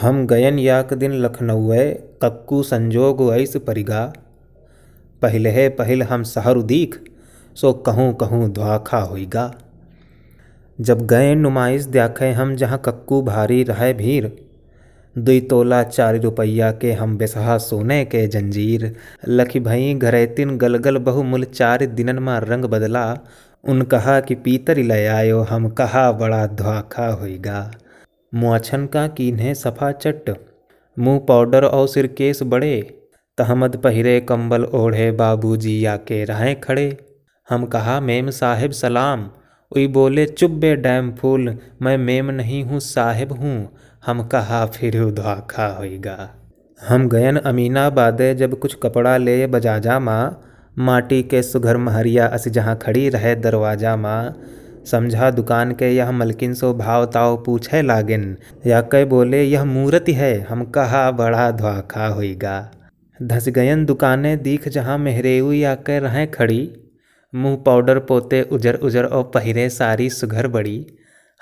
हम गयन याक दिन लखनऊए, कक्कू संजोग ऐस परिगा। पहले पहल हम शहर दीख, सो कहूँ कहूँ ध्वाखा होइगा जब गए नुमाइश देखे हम जहाँ कक्कू भारी रहे भीड़ दुई तोला चार रुपया के हम बेसहा सोने के जंजीर। लखी भई घरे तिन गलगल बहु मुल चार दिनन मा रंग बदला। उन कहा कि पीतर ले आयो, हम कहा बड़ा ध्वाखा होइगा मुआछन का कीन्हे सफ़ा चट। मुँह पाउडर और सिर केस बड़े। तहमद पहिरे कंबल ओढ़े, बाबूजी आके रहें खड़े। हम कहा, मेम साहिब सलाम। उई बोले चुप बे डैम फूल, मैं मेम नहीं हूँ, साहिब हूँ। हम कहा, फिर उधाखा होइगा हम गयन अमीनाबादे, जब कुछ कपड़ा ले बजाजा माँ। माटी के सुघर महरिया अस जहाँ खड़ी रहे दरवाज़ा माँ। समझा दुकान के यह मलकिन सो भाव ताव पूछे लागिन। या कह बोले, यह मूर्ति है, हम कहा बड़ा ध्वाखा होइगा? धस गयन दुकानें दीख जहाँ मेहरेऊ या कह रहें खड़ी। मुँह पाउडर पोते उजर उजर और पहिरे सारी सुघर बड़ी।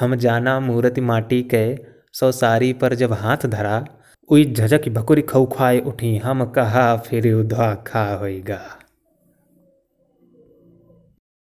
हम जाना मूर्ति माटी के, सो सारी पर जब हाथ धरा। उई झझक भकुरी खौखाए उठी, हम कहा फिर उधा खा होइगा?